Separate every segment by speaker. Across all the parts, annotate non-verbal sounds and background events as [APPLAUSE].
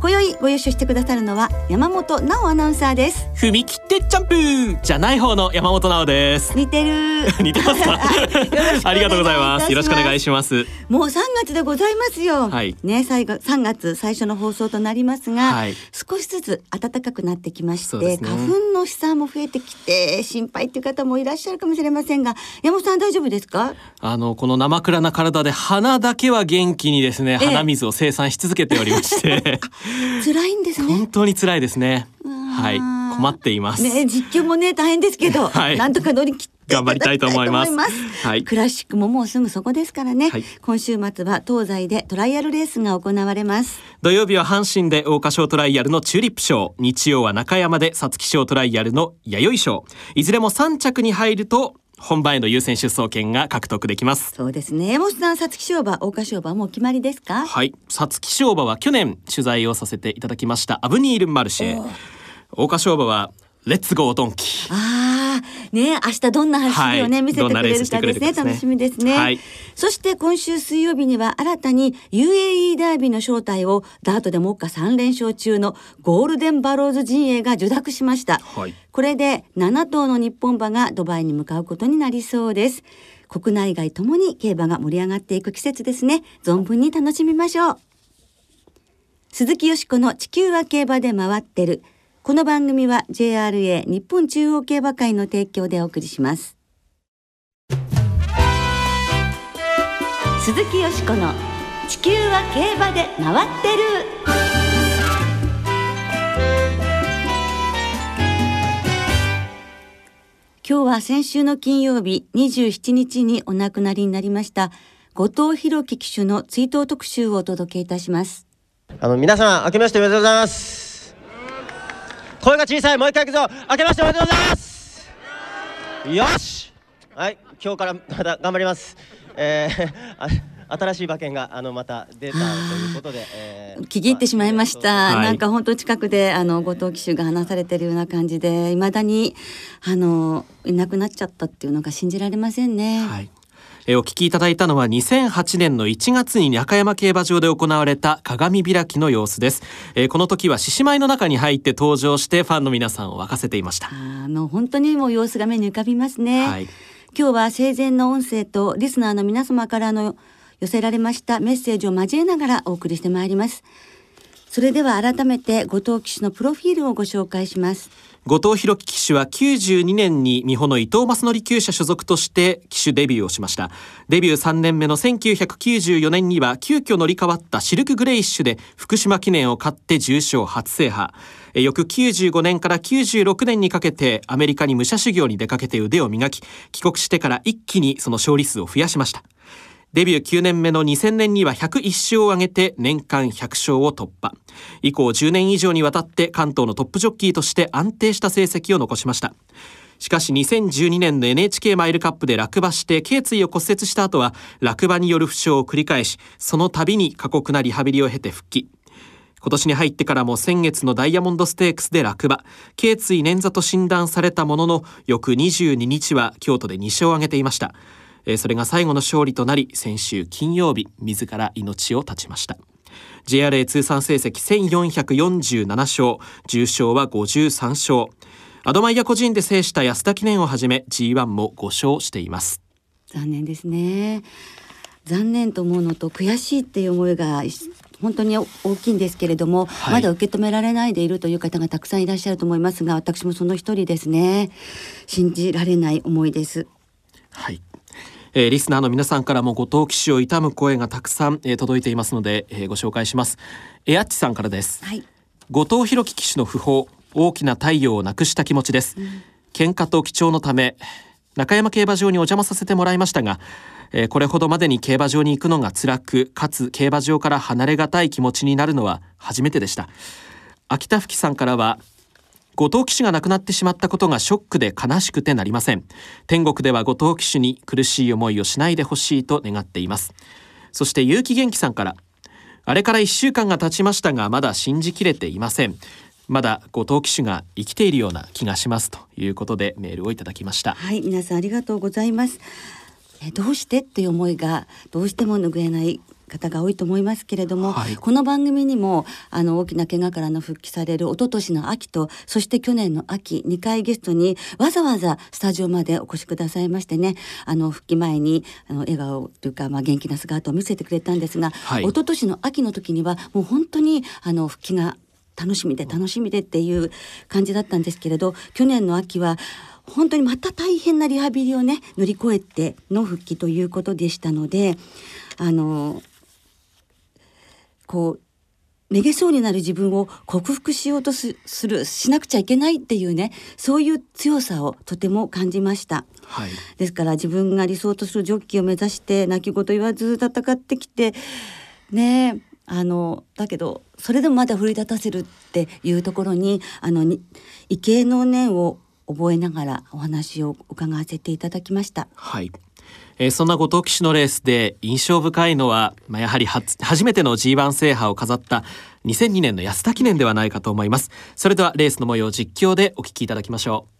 Speaker 1: 今宵ご一緒してくださるのは山本直アナウンサーです。
Speaker 2: 踏切ってジャンプじゃない方の山本直です。
Speaker 1: 似てる。[LAUGHS]
Speaker 2: 似てますか？[LAUGHS] ありがとうございます。よろしくお願いします。
Speaker 1: もう3月でございますよ、はい、ね最後3月最初の放送となりますが、はい、少しずつ暖かくなってきまして、ね、花粉の飛散も増えてきて心配っていう方もいらっしゃるかもしれませんが山本さん大丈夫ですか？
Speaker 2: あのこの生倉な体で鼻だけは元気にですね、鼻水を生産し続けておりまして。[LAUGHS]
Speaker 1: 辛いんですね。
Speaker 2: 本当に辛いですね。はい困っています。
Speaker 1: ね実況もね大変ですけど、[LAUGHS] はい、なんとか乗り切って
Speaker 2: 頑張りたいと思います。
Speaker 1: はい、クラシックももうすぐそこですからね、はい、今週末は東西でトライアルレースが行われます。
Speaker 2: 土曜日は阪神で桜花賞トライアルのチューリップ賞、日曜は中山で皐月賞トライアルの弥生賞。いずれも3着に入ると本番への優先出走権が獲得できます。
Speaker 1: そうですね。山本さん皐月賞馬桜花賞馬もう決まりですか？
Speaker 2: はい。皐月賞馬は去年取材をさせていただきました。アブニール・マルシェ桜花賞馬はレッツゴードンキ
Speaker 1: ああね明日どんな走りをね、はい、見せてくれるかですね、ね、楽しみですね、はい、そして今週水曜日には新たに UAE ダービーの正体をダートで目下3連勝中のゴールデンバローズ陣営が受諾しました、はい、これで7頭の日本馬がドバイに向かうことになりそうです。国内外ともに競馬が盛り上がっていく季節ですね。存分に楽しみましょう。鈴木よしこの地球は競馬で回ってるこの番組は JRA 日本中央競馬会の提供でお送りします。鈴木よしこの地球は競馬で回ってる。今日は先週の金曜日27日にお亡くなりになりました後藤弘樹騎手の追悼特集をお届けいたします。
Speaker 3: あの皆さん明けましておめでとうございます。声が小さい。もう一回いくぞ。明けましておめでとうございます。よし。はい。今日からまた頑張ります。えー、新しい馬券があのまた出たということで、
Speaker 1: えー、聞き入ってしまいました、はい、なんか本当近くであの後藤騎手が話されてるような感じでいまだにあのいなくなっちゃったっていうのが信じられませんね。はい
Speaker 2: えお聞きいただいたのは2008年の1月に中山競馬場で行われた鏡開きの様子です、えこの時は獅子舞の中に入って登場してファンの皆さんを沸かせていました。
Speaker 1: あの本当にもう様子が目に浮かびますね、はい、今日は生前の音声とリスナーの皆様からの寄せられましたメッセージを交えながらお送りしてまいりますそれでは改めて後藤騎手のプロフィールをご紹介します。
Speaker 2: 後藤弘樹騎手は92年に美穂の伊藤正則厩舎所属として騎手デビューをしました。デビュー3年目の1994年には急遽乗り換わったシルクグレイッシュで福島記念を勝って重賞初制覇。翌95年から96年にかけてアメリカに武者修行に出かけて腕を磨き帰国してから一気にその勝利数を増やしました。デビュー9年目の2000年には101勝を挙げて年間100勝を突破。以降10年以上にわたって関東のトップジョッキーとして安定した成績を残しました。しかし2012年の NHK マイルカップで落馬して頸椎を骨折した後は落馬による負傷を繰り返しその度に過酷なリハビリを経て復帰。今年に入ってからも先月のダイヤモンドステークスで落馬。頸椎捻挫と診断されたものの翌22日は京都で2勝を挙げていました。えそれが最後の勝利となり先週金曜日自ら命を絶ちました。JRA 通算成績1447勝重賞は53勝。アドマイヤ個人で制した安田記念をはじめ G1 も5勝しています。
Speaker 1: 残念ですね。残念と思うのと悔しいっていう思いが本当に大きいんですけれども、はい、まだ受け止められないでいるという方がたくさんいらっしゃると思いますが私もその一人ですね。信じられない思いです。
Speaker 2: はいえー、リスナーの皆さんからも後藤騎手を悼む声がたくさん、えー、届いていますので、えー、ご紹介します。エアッチさんからです、はい、後藤弘樹騎手の訃報大きな太陽をなくした気持ちです、うん、喧嘩と貴重のため中山競馬場にお邪魔させてもらいましたが、えー、これほどまでに競馬場に行くのが辛くかつ競馬場から離れがたい気持ちになるのは初めてでした。秋田吹さんからは後藤騎手が亡くなってしまったことがショックで悲しくてなりません。天国では後藤騎手に苦しい思いをしないでほしいと願っています。そして結城元気さんからあれから1週間が経ちましたがまだ信じきれていません。まだ後藤騎手が生きているような気がしますということでメールをいただきました。
Speaker 1: はい皆さんありがとうございます。えどうしてっていう思いがどうしても拭えない方が多いと思いますけれども、はい、この番組にもあの大きな怪我からの復帰される一昨年の秋とそして去年の秋2回ゲストにわざわざスタジオまでお越しくださいましてねあの復帰前にあの笑顔というか、まあ、元気な姿を見せてくれたんですが、はい、一昨年の秋の時にはもう本当にあの復帰が楽しみで楽しみでっていう感じだったんですけれど去年の秋は本当にまた大変なリハビリをね乗り越えての復帰ということでしたのであのこうめげそうになる自分を克服しようとするしなくちゃいけないっていうねそういう強さをとても感じました、はい、ですから自分が理想とするジョッキーを目指して泣き言言わず戦ってきてねあのだけどそれでもまだ奮い立たせるっていうところにあのに畏敬の念を覚えながらお話を伺わせていただきました。
Speaker 2: はい。えー、そんな後藤騎手のレースで印象深いのは、まあ、やはり初めての G1 制覇を飾った2002年の安田記念ではないかと思います。それではレースの模様実況でお聞きいただきましょ
Speaker 4: う。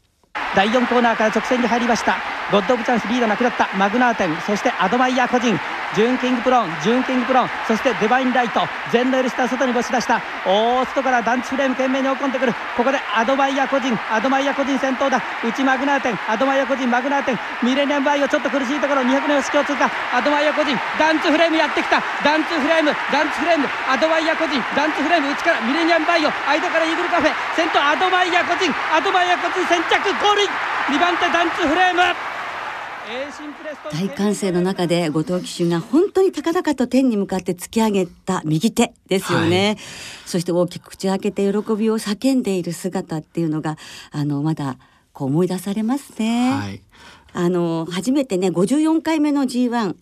Speaker 4: 第4コーナーから直線に入りましたゴッド・オブ・チャンスリードなくなったマグナーテンそしてアドマイヤー個人ジュンキングプロンジュンキングプロンそしてデバインライト全の許した外に押し出した大外からダンチフレーム懸命に追い込んでくる。ここでアドバイヤ個人アドバイヤ個人先頭だ。内マグナーテンアドバイヤ個人マグナーテンミレニアムバイオちょっと苦しいところ200年を指揮を通過。アドバイヤ個人ダンツフレームやってきた。ダンツフレームダンツフレームアドバイヤ個人ダンツフレーム内からミレニアムバイオ間からイーグルカフェ先頭アドバイヤ個人アドバイヤ個人先着ゴール2番手ダンツフレーム。
Speaker 1: 大歓声の中で後藤騎手が本当に高々と天に向かって突き上げた右手ですよね、はい、そして大きく口を開けて喜びを叫んでいる姿っていうのがあのまだこう思い出されますね。はいあの初めてね54回目の G1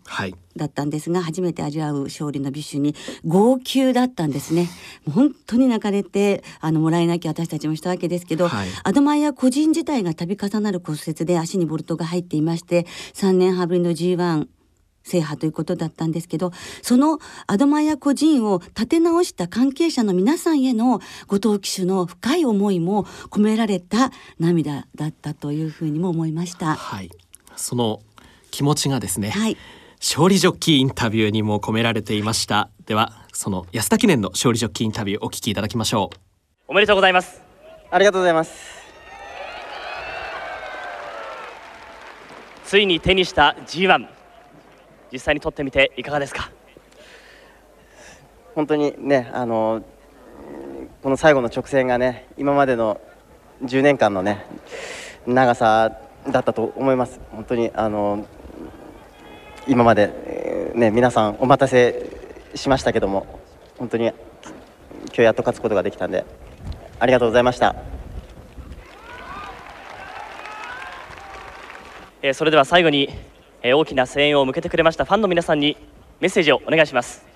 Speaker 1: だったんですが、はい、初めて味わう勝利のビッシュに号泣だったんですね。本当に泣かれてあのもらい泣き私たちもしたわけですけど、はい、アドマイヤコジーン自体が度重なる骨折で足にボルトが入っていまして3年半ぶりの G1 制覇ということだったんですけどそのアドマイヤ個人を立て直した関係者の皆さんへの後藤騎手の深い思いも込められた涙だったというふうにも思いました。
Speaker 2: はい。その気持ちがですね、はい、勝利ジョッキーインタビューにも込められていました。ではその安田記念の勝利ジョッキーインタビューお聞きいただきましょう。
Speaker 5: おめでとうございます。
Speaker 3: ありがとうございます。
Speaker 5: ついに手にした G1 実際に取ってみていかがですか？
Speaker 3: 本当にねあのこの最後の直線がね今までの10年間のね長さだったと思います。本当にあの今まで、ね、皆さんお待たせしましたけども本当に今日やっと勝つことができたんでありがとうございました。
Speaker 5: えー、それでは最後に、えー、大きな声援を向けてくれましたファンの皆さんにメッセージをお願いします。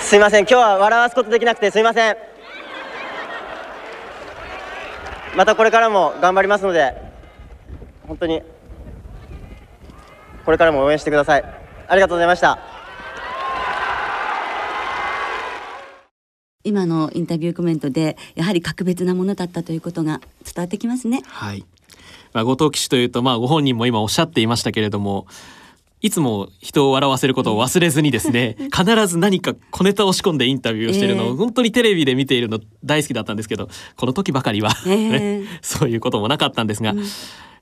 Speaker 3: すいません。今日は笑わすことできなくてすいません。またこれからも頑張りますので本当にこれからも応援してください。ありがとうございました。
Speaker 1: 今のインタビューコメントでやはり格別なものだったということが伝わってきますね。
Speaker 2: はい。まあ、後藤騎手というと、まあ、ご本人も今おっしゃっていましたけれどもいつも人を笑わせることを忘れずにですね [LAUGHS] 必ず何か小ネタを仕込んでインタビューをしてるのを、えー、本当にテレビで見ているの大好きだったんですけどこの時ばかりはえー、[LAUGHS] そういうこともなかったんですが。うん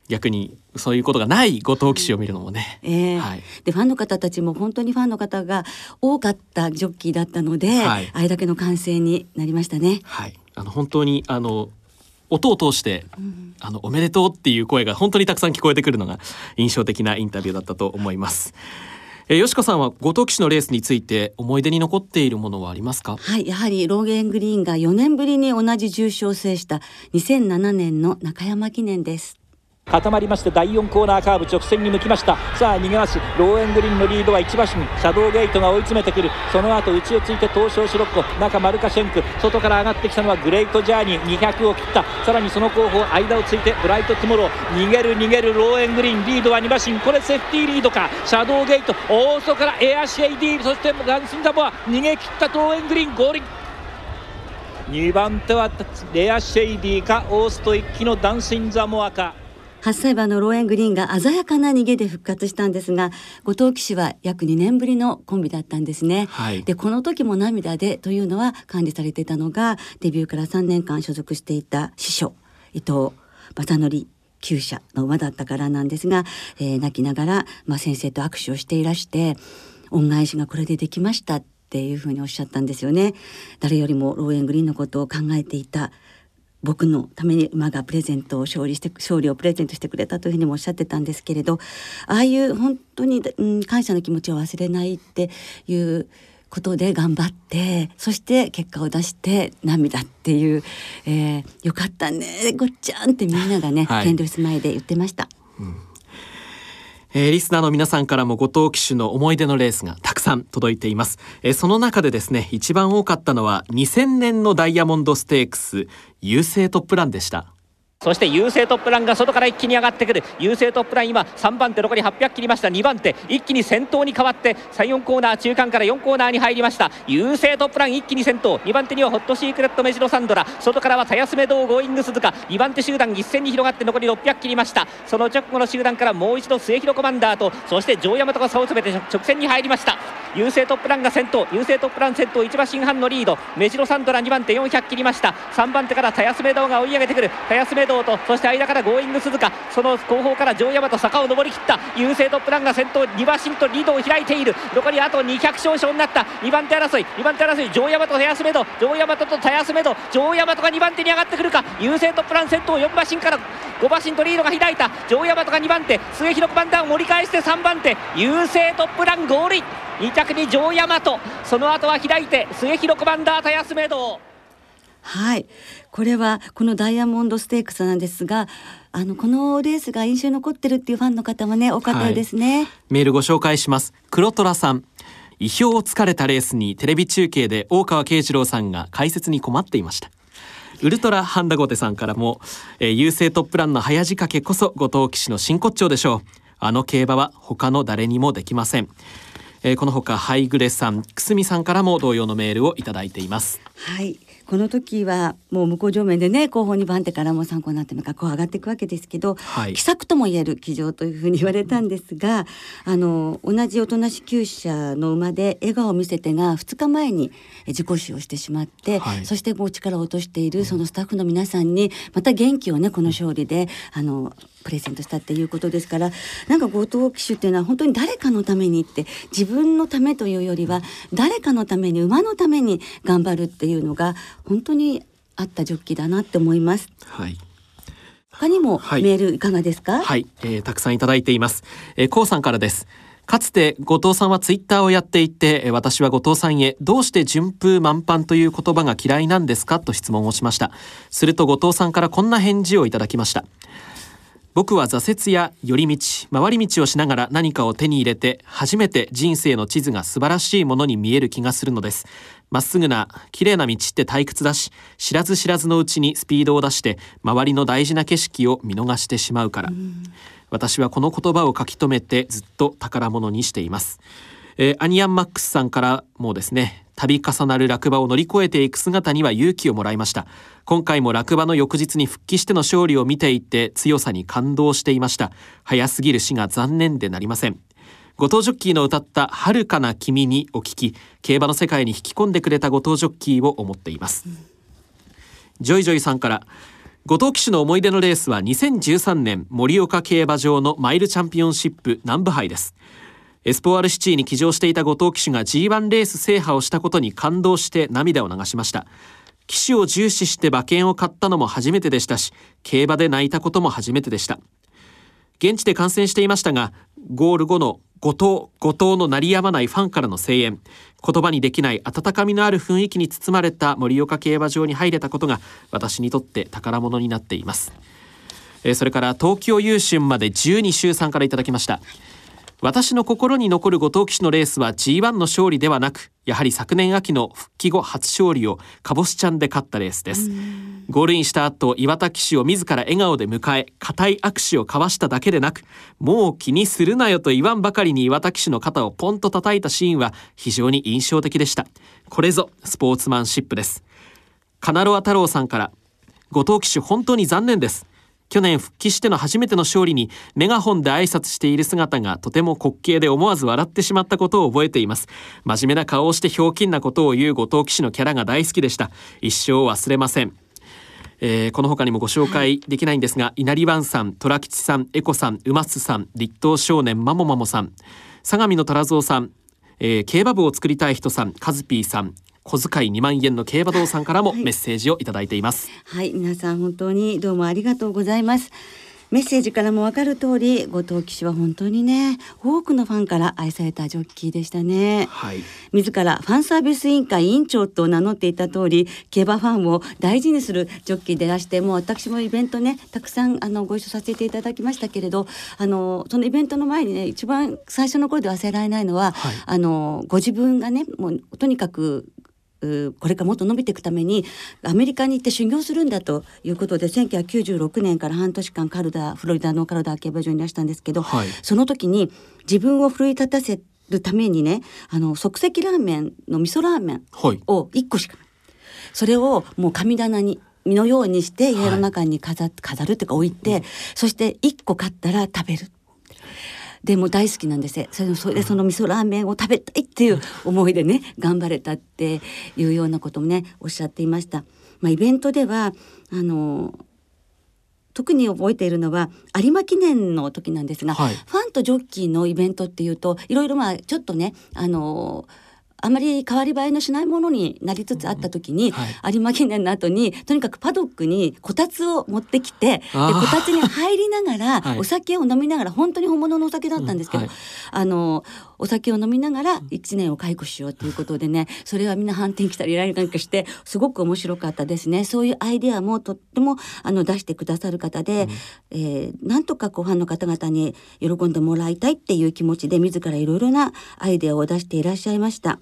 Speaker 2: 逆にそういうことがない後藤騎手を見るのもね、
Speaker 1: えーはい、でファンの方たちも本当にファンの方が多かったジョッキーだったので、はい、あれだけの歓声になりましたね。
Speaker 2: はい、あの本当にあの音を通して、うん、あのおめでとうっていう声が本当にたくさん聞こえてくるのが印象的なインタビューだったと思います。えー、よしこさんは後藤騎手のレースについて思い出に残っているものはありますか？
Speaker 1: はいやはりローエングリンが4年ぶりに同じ重賞を制した2007年の中山記念です
Speaker 6: 固まりまして第4コーナーカーブ直線に向きました。さあ逃げます。ローエングリーンのリードは1馬身シャドウゲートが追い詰めてくる。その後内をついて東証シロッコ中マルカシェンク。外から上がってきたのはグレートジャーニー。200を切った。さらにその後方間をついてブライトトゥモロー。逃げる逃げるローエングリーンリードは2馬身これセーフティーリードか。シャドウゲート。大外からエアシェイディーそしてガンスンザボア。逃げ切ったローエングリーン合輪2番手はレアシェイディーか。オースト一気のダンスインザモアか。
Speaker 1: 8歳馬のローエングリーンが鮮やかな逃げで復活したんですが後藤騎手は約2年ぶりのコンビだったんですね、はい、でこの時も涙でというのは管理されていたのがデビューから3年間所属していた師匠伊藤正則厩舎の馬だったからなんですが、えー、泣きながら、まあ、先生と握手をしていらして恩返しがこれでできましたっていうふうにおっしゃったんですよね。誰よりもローエングリーンのことを考えていた僕のために馬がプレゼントを勝利して勝利をプレゼントしてくれたというふうにもおっしゃってたんですけれどああいう本当に、うん、感謝の気持ちを忘れないっていうことで頑張ってそして結果を出して涙っていう、えー、よかったねごっちゃんってみんながね、はい、ケンドルス前で言ってました。うん
Speaker 2: えー、リスナーの皆さんからも後藤騎手の思い出のレースがたくさん届いています、えー、その中でですね一番多かったのは2000年のダイヤモンドステークス優勢トップランでした。
Speaker 7: そして優勢トップランが外から一気に上がってくる。優勢トップラン今3番手残り800切りました。2番手一気に先頭に変わって34コーナー中間から4コーナーに入りました。優勢トップラン一気に先頭。2番手にはホットシークレットメジロサンドラ。外からはたやすめ堂ゴーイング鈴鹿。2番手集団一戦に広がって残り600切りました。その直後の集団からもう一度末広コマンダーとそして城山とが差を詰めて直線に入りました。ユーセイトップランが先頭。ユーセイトップラン先頭1馬身半のリード。メジロサンドラ2番手400切りました。3番手からタヤスメドウが追い上げてくる。タヤスメドウとそして間からゴーイングスズカその後方からジョーヤマト坂を上りきったユーセイトップランが先頭2馬身とリードを開いている。残りあと200少々になった2番手争い。2番手争いジョーヤマトタヤスメドウジョーヤマトタヤスメドウジョーヤマトが2番手に上がってくるか。ユーセイトップラン先頭4馬身から5馬身とリードが開いた。ジョーヤマトが2番手。末広番台を盛り返して3番手。ユーセイトップランゴール2着に城山と。その後は開いて末広コマンダー田安メド
Speaker 1: はい。これはこのダイヤモンドステークスなんですがあのこのレースが印象に残ってるっていうファンの方もね多かったですね、はい、
Speaker 2: メールご紹介します。黒虎さん。意表をつかれたレースにテレビ中継で大川慶次郎さんが解説に困っていました。ウルトラハンダゴテさんからも、えー、優勢トップランの早仕掛けこそ後藤騎手の真骨頂でしょう。あの競馬は他の誰にもできません。えー、このほかハイグレさん、くすみさんからも同様のメールをいただいています。
Speaker 1: はい。この時はもう向こう上面でね後方2番手からも参考になってのかこう上がっていくわけですけど、はい、奇策とも言える騎乗というふうに言われたんですがあの同じおとなし厩舎の馬で笑顔を見せてが2日前に事故死をしてしまって、はい、そしてもう力を落としているそのスタッフの皆さんにまた元気をねこの勝利であのプレゼントしたっていうことですからなんか後藤騎手っていうのは本当に誰かのためにって自分のためというよりは誰かのために馬のために頑張るっていうのが本当にあったジョッキーだなって思います。はい。他にもメールいかがですか、
Speaker 2: はい、はい、えー、たくさんいただいています。えー、こうさんからです。かつて後藤さんはツイッターをやっていて私は後藤さんへどうして順風満帆という言葉が嫌いなんですか？と質問をしました。すると後藤さんからこんな返事をいただきました僕は挫折や寄り道回り道をしながら何かを手に入れて初めて人生の地図が素晴らしいものに見える気がするのです。まっすぐな綺麗な道って退屈だし知らず知らずのうちにスピードを出して周りの大事な景色を見逃してしまうから、私はこの言葉を書き留めてずっと宝物にしています、えー、アニアンマックスさんからもですね度重なる落馬を乗り越えていく姿には勇気をもらいました。今回も落馬の翌日に復帰しての勝利を見ていて強さに感動していました。早すぎる死が残念でなりません。後藤ジョッキーの歌った遥かな君にお聞き競馬の世界に引き込んでくれた後藤ジョッキーを思っています、うん、ジョイジョイさんから後藤騎手の思い出のレースは2013年盛岡競馬場のマイルチャンピオンシップ南部杯です。エスポワールシティに騎乗していた後藤騎手が G1 レース制覇をしたことに感動して涙を流しました。騎手を重視して馬券を買ったのも初めてでしたし競馬で泣いたことも初めてでした。現地で観戦していましたがゴール後の後藤後藤の鳴りやまないファンからの声援。言葉にできない温かみのある雰囲気に包まれた盛岡競馬場に入れたことが私にとって宝物になっています、それから東京優春まで12週さんからいただきました。私の心に残る後藤騎手のレースは G1 の勝利ではなくやはり昨年秋の復帰後初勝利をかぼしちゃんで勝ったレースです。ゴールインした後岩田騎手を自ら笑顔で迎え固い握手を交わしただけでなくもう気にするなよと言わんばかりに岩田騎手の肩をポンと叩いたシーンは非常に印象的でした。これぞスポーツマンシップです。カナロア太郎さんから後藤騎手本当に残念です去年復帰しての初めての勝利にメガホンで挨拶している姿がとても滑稽で思わず笑ってしまったことを覚えています。真面目な顔をしてひょうきんなことを言う後藤騎手のキャラが大好きでした。一生忘れません。えー、この他にもご紹介できないんですが、はい、稲荷湾さん虎吉さんエコさん馬須さん立東少年マモマモさん相模の虎蔵さん、えー、競馬部を作りたい人さんカズピーさん小遣い2万円の競馬堂さんからもメッセージをいただいています、
Speaker 1: はい、はい、皆さん本当にどうもありがとうございます。メッセージからもわかる通り後藤騎手は本当にね多くのファンから愛されたジョッキーでしたね、はい、自らファンサービス委員会委員長と名乗っていた通り競馬ファンを大事にするジョッキーでいらしてもう私もイベントねたくさんあのご一緒させていただきましたけれどあのそのイベントの前にね一番最初の頃で忘れられないのは、はい、あのご自分がねもうとにかくこれからもっと伸びていくためにアメリカに行って修行するんだということで1996年から半年間カルダフロリダのカルダ競馬場にいらしたんですけど、はい、その時に自分を奮い立たせるためにねあの即席ラーメンの味噌ラーメンを1個しかない、それをもう神棚に身のようにして家の中に飾,、はい、飾るというか置いて、うん、そして1個買ったら食べるでも大好きなんですそれそれでその味噌ラーメンを食べたいっていう思いでね頑張れたっていうようなこともねおっしゃっていました。まあ、イベントではあの特に覚えているのは有馬記念の時なんですが、はい、ファンとジョッキーのイベントっていうといろいろまあちょっとねあのあまり変わり映えのしないものになりつつあった時に、はい、有馬記念の後にとにかくパドックにこたつを持ってきてでこたつに入りながら、[LAUGHS] お酒を飲みながら本当に本物のお酒だったんですけど、うん。はい、あのお酒を飲みながら1年を解雇しようということでねそれはみんな反転来たり依頼なんかしてすごく面白かったですね。そういうアイデアもとってもあの出してくださる方で、うん、えー、なんとかこうファンの方々に喜んでもらいたいっていう気持ちで自らいろいろなアイデアを出していらっしゃいました。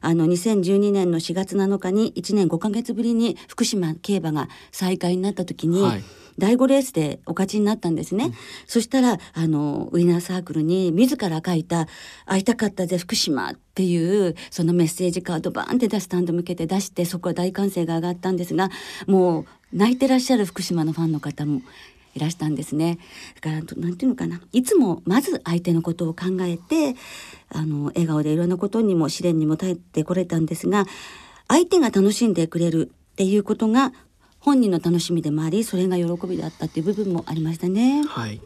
Speaker 1: あの2012年の4月7日に1年5か月ぶりに福島競馬が再開になった時に、はい第5レースでお勝ちになったんですね、うん、そしたらあのウィナーサークルに自ら書いた「会いたかったぜ福島」っていうそのメッセージカードバーンって出スタンド向けて出してそこは大歓声が上がったんですがもう泣いてらっしゃる福島のファンの方もいらしたんですね。だからなんていうのかないつもまず相手のことを考えてあの笑顔でいろんなことにも試練にも耐えてこれたんですが相手が楽しんでくれるっていうことが本人の楽しみでもありそれが喜びだったっていう部分もありましたね。
Speaker 2: はい。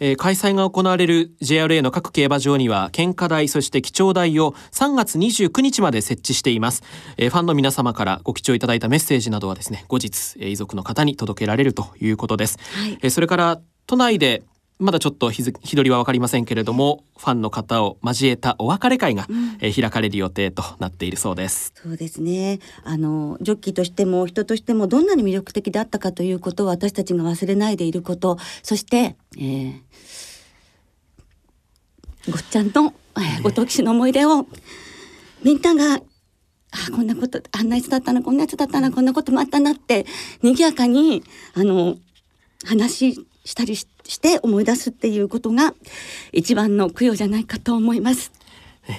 Speaker 2: えー、開催が行われる JRA の各競馬場には献花台そして記帳台を3月29日まで設置しています、えー、ファンの皆様からご記帳いただいたメッセージなどはですね後日、えー、遺族の方に届けられるということです、はい、えー、それから都内でまだちょっと日日取りは分かりませんけれどもファンの方を交えたお別れ会が、うん、え開かれる予定となっているそうです。
Speaker 1: そうですね。あのジョッキーとしても人としてもどんなに魅力的であったかということを私たちが忘れないでいることそして、えー、ごっちゃんの、えー、ご当騎士の思い出をみんながあこんなことあんなやつだったなこんなやつだったなこんなこともあったなって賑やかにあの話したりして思い出すっていうことが一番の供養じゃないかと思います。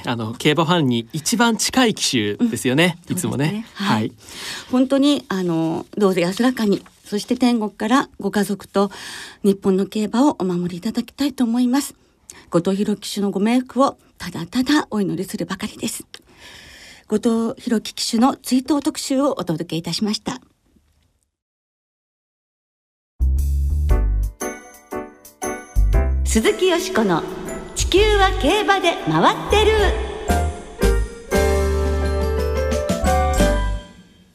Speaker 2: あの競馬ファンに一番近い機種ですよね、うん、いつもね、ね、はい、
Speaker 1: 本当にあのどうぞ安らかにそして天国からご家族と日本の競馬をお守りいただきたいと思います。後藤弘騎手のご冥福をただただお祈りするばかりです。後藤弘樹騎手の追悼特集をお届けいたしました鈴木よしこの地球は競馬で回ってる。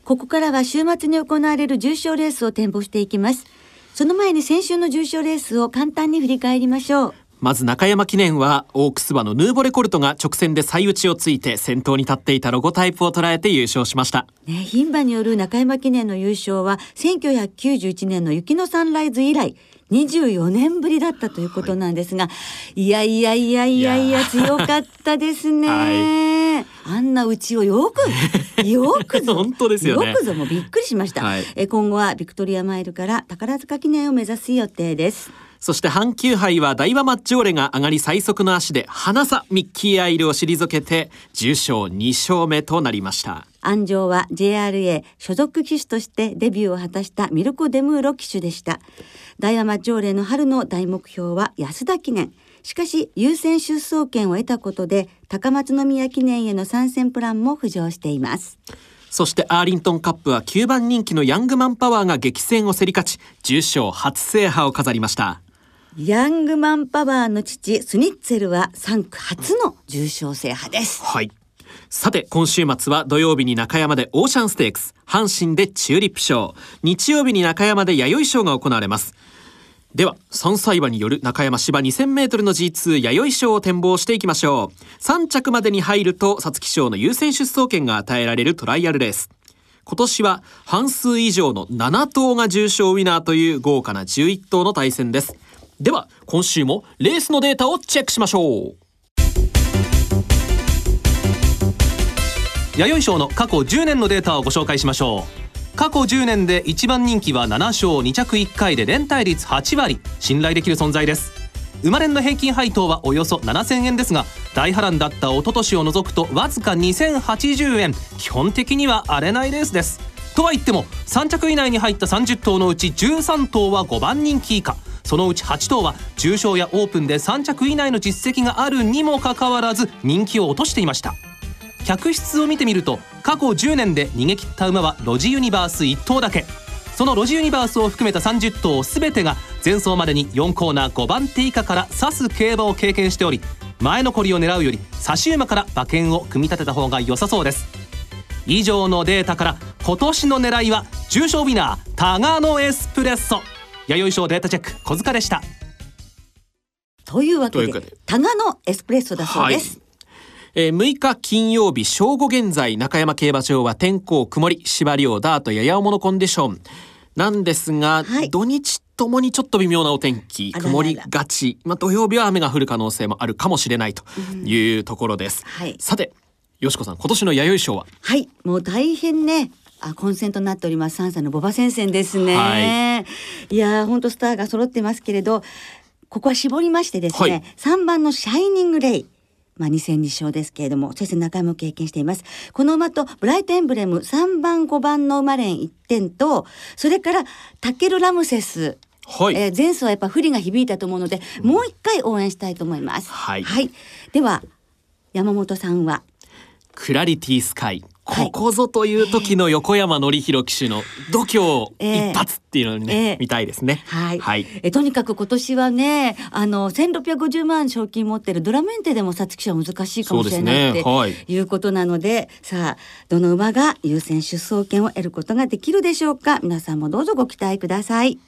Speaker 1: ここからは週末に行われる重賞レースを展望していきます。その前に先週の重賞レースを簡単に振り返りましょう。
Speaker 2: まず中山記念はオークス馬のヌーボレコルトが直線で最打ちをついて先頭に立っていたロゴタイプを捉えて優勝しました。
Speaker 1: ね、牝馬による中山記念の優勝は1991年の雪のサンライズ以来24年ぶりだったということなんですが、はい、いやいやいやいやいや。強かったですね。はい、あんなうちをよく [LAUGHS] よくぞ
Speaker 2: 本当ですよ、ね、
Speaker 1: よくぞもびっくりしました、はい、え今後はビクトリアマイルから宝塚記念を目指す予定です。
Speaker 2: そして阪急杯は大和マッチョーレが上がり最速の足で花さミッキーアイルを退けて重賞2勝目となりました。
Speaker 1: 安城は JRA 所属騎手としてデビューを果たしたミルコ・デムーロ騎手でした。大和マッチョーレの春の大目標は安田記念。しかし優先出走権を得たことで高松宮記念への参戦プランも浮上しています。
Speaker 2: そしてアーリントンカップは9番人気のヤングマンパワーが激戦を競り勝ち重賞初制覇を飾りました
Speaker 1: ヤングマンパワーの父スニッツェルは3区初の重賞制覇です。
Speaker 2: はい。さて今週末は土曜日に中山でオーシャンステークス阪神でチューリップ賞日曜日に中山で弥生賞が行われます。では3歳馬による中山芝 2000m の G2 弥生賞を展望していきましょう。3着までに入ると皐月賞の優先出走権が与えられるトライアルレース。今年は半数以上の7頭が重賞ウィナーという豪華な11頭の対戦です。では今週もレースのデータをチェックしましょう。
Speaker 8: 弥生賞の過去10年のデータをご紹介しましょう。過去10年で一番人気は7勝2着1回で連帯率8割。信頼できる存在です。生まれの平均配当はおよそ7000円ですが大波乱だった一昨年を除くとわずか2080円。基本的には荒れないレースです。とは言っても3着以内に入った30頭のうち13頭は5番人気以下。そのうち8頭は重賞やオープンで3着以内の実績があるにもかかわらず人気を落としていました。客室を見てみると過去10年で逃げ切った馬はロジユニバース1頭だけ。そのロジユニバースを含めた30頭全てが前走までに4コーナー5番手以下から指す競馬を経験しており前残りを狙うより差し馬から馬券を組み立てた方が良さそうです。以上のデータから今年の狙いは重賞ウィナータガノエスプレッソ。弥生賞データチェック小塚でした。
Speaker 1: というわけでタガノエスプレッソだそうです、はい。
Speaker 2: えー、6日金曜日正午現在中山競馬場は天候曇り芝量ダートやや重のコンディション。なんですが、はい、土日ともにちょっと微妙なお天気曇りがち。まあ、土曜日は雨が降る可能性もあるかもしれないというところです、うんはい、さてよしこさん今年の弥生賞は？
Speaker 1: はい。もう大変ねあ混戦となっております。3歳のボバ戦線ですね、はい、いや本当スターが揃ってますけれどここは絞りましてですね、はい、3番のシャイニングレイ。まあ、2戦2勝ですけれども、先生中山も経験しています。この馬とブライトエンブレム3番5番の馬連1点と、それからタケルラムセス。はい、えー、前走はやっぱ不利が響いたと思うので、もう一回応援したいと思います。はい。はい、では、山本さんは？
Speaker 2: クラリティスカイここぞという時の横山典弘騎手の度胸一発っていうのにね、えー、見たいですね。
Speaker 1: はい。はい、えとにかく今年はね、あの1650万賞金持ってるドラメンテでも皐月賞は難しいかもしれないって、はい、いうことなので、さあどの馬が優先出走権を得ることができるでしょうか？皆さんもどうぞご期待ください。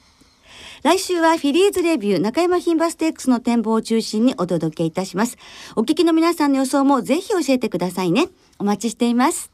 Speaker 1: 来週はフィリーズレビュー中山牝馬ステークスの展望を中心にお届けいたします。お聞きの皆さんの予想もぜひ教えてくださいね。お待ちしています。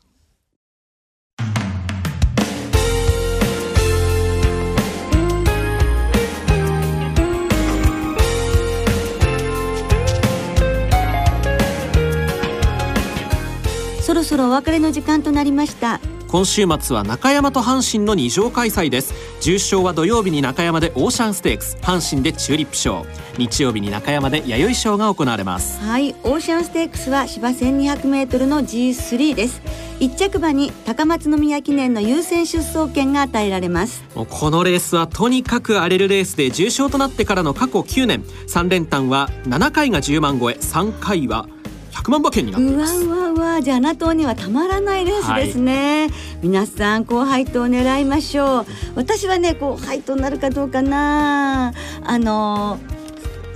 Speaker 1: そろそろお別れの時間となりました。
Speaker 2: 今週末は中山と阪神の2乗開催です。重賞は土曜日に中山でオーシャンステークス阪神でチューリップ賞日曜日に中山で弥生賞が行われます。
Speaker 1: はいオーシャンステークスは芝 1200m の G3 です。一着馬に高松宮記念の優先出走権が与えられます。
Speaker 2: このレースはとにかく荒れるレースで重賞となってからの過去9年。3連単は7回が10万超え。3回は100万馬券になっています。
Speaker 1: うわうわうわじゃあ穴党にはたまらないレースですね、はい、皆さん高配当を狙いましょう。私はね高配当になるかどうかな。あの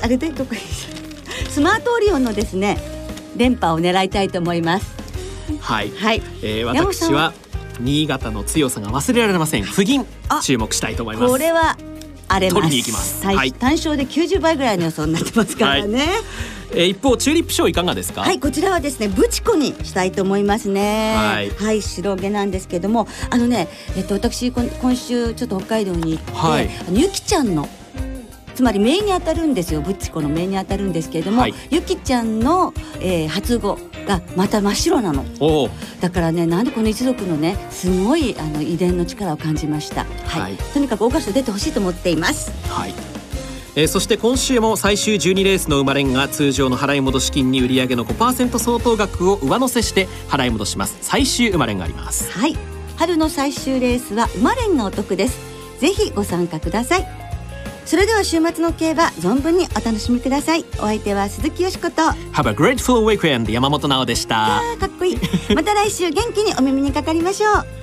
Speaker 1: あれでどこスマートオリオンのですね連覇を狙いたいと思います。
Speaker 2: はい、はい。えー、私は新潟の強さが忘れられません。不銀。注目したいと思います。
Speaker 1: これは荒れます。
Speaker 2: 取りに行きます。
Speaker 1: はい、単勝で90倍ぐらいの予想になってますからね、はい、
Speaker 2: えー、一方チューリップ賞いかがですか？
Speaker 1: はいこちらはですねブチコにしたいと思いますね。はい、はい、白毛なんですけどもあのねえっと私今週ちょっと北海道に行って、はい、ゆきちゃんのつまり名に当たるんですよブッチコの名に当たるんですけれども、はい、ゆきちゃんの、えー、初語がまた真っ白なの。だからねなんでこの一族のねすごいあの遺伝の力を感じました、はい、はい、とにかくオーカスト出てほしいと思っています。
Speaker 2: はいえー、そして今週も最終12レースの生まれんが通常の払い戻し金に売上の5%相当額を上乗せして払い戻します。最終生まれんがあります。
Speaker 1: はい。春の最終レースは生まれんがお得です。ぜひご参加ください。それでは週末の競馬存分にお楽しみください。お相手は鈴木よしこと。
Speaker 2: Have a grateful weekend 山本直でした。
Speaker 1: かっこいい。また来週元気にお耳にかかりましょう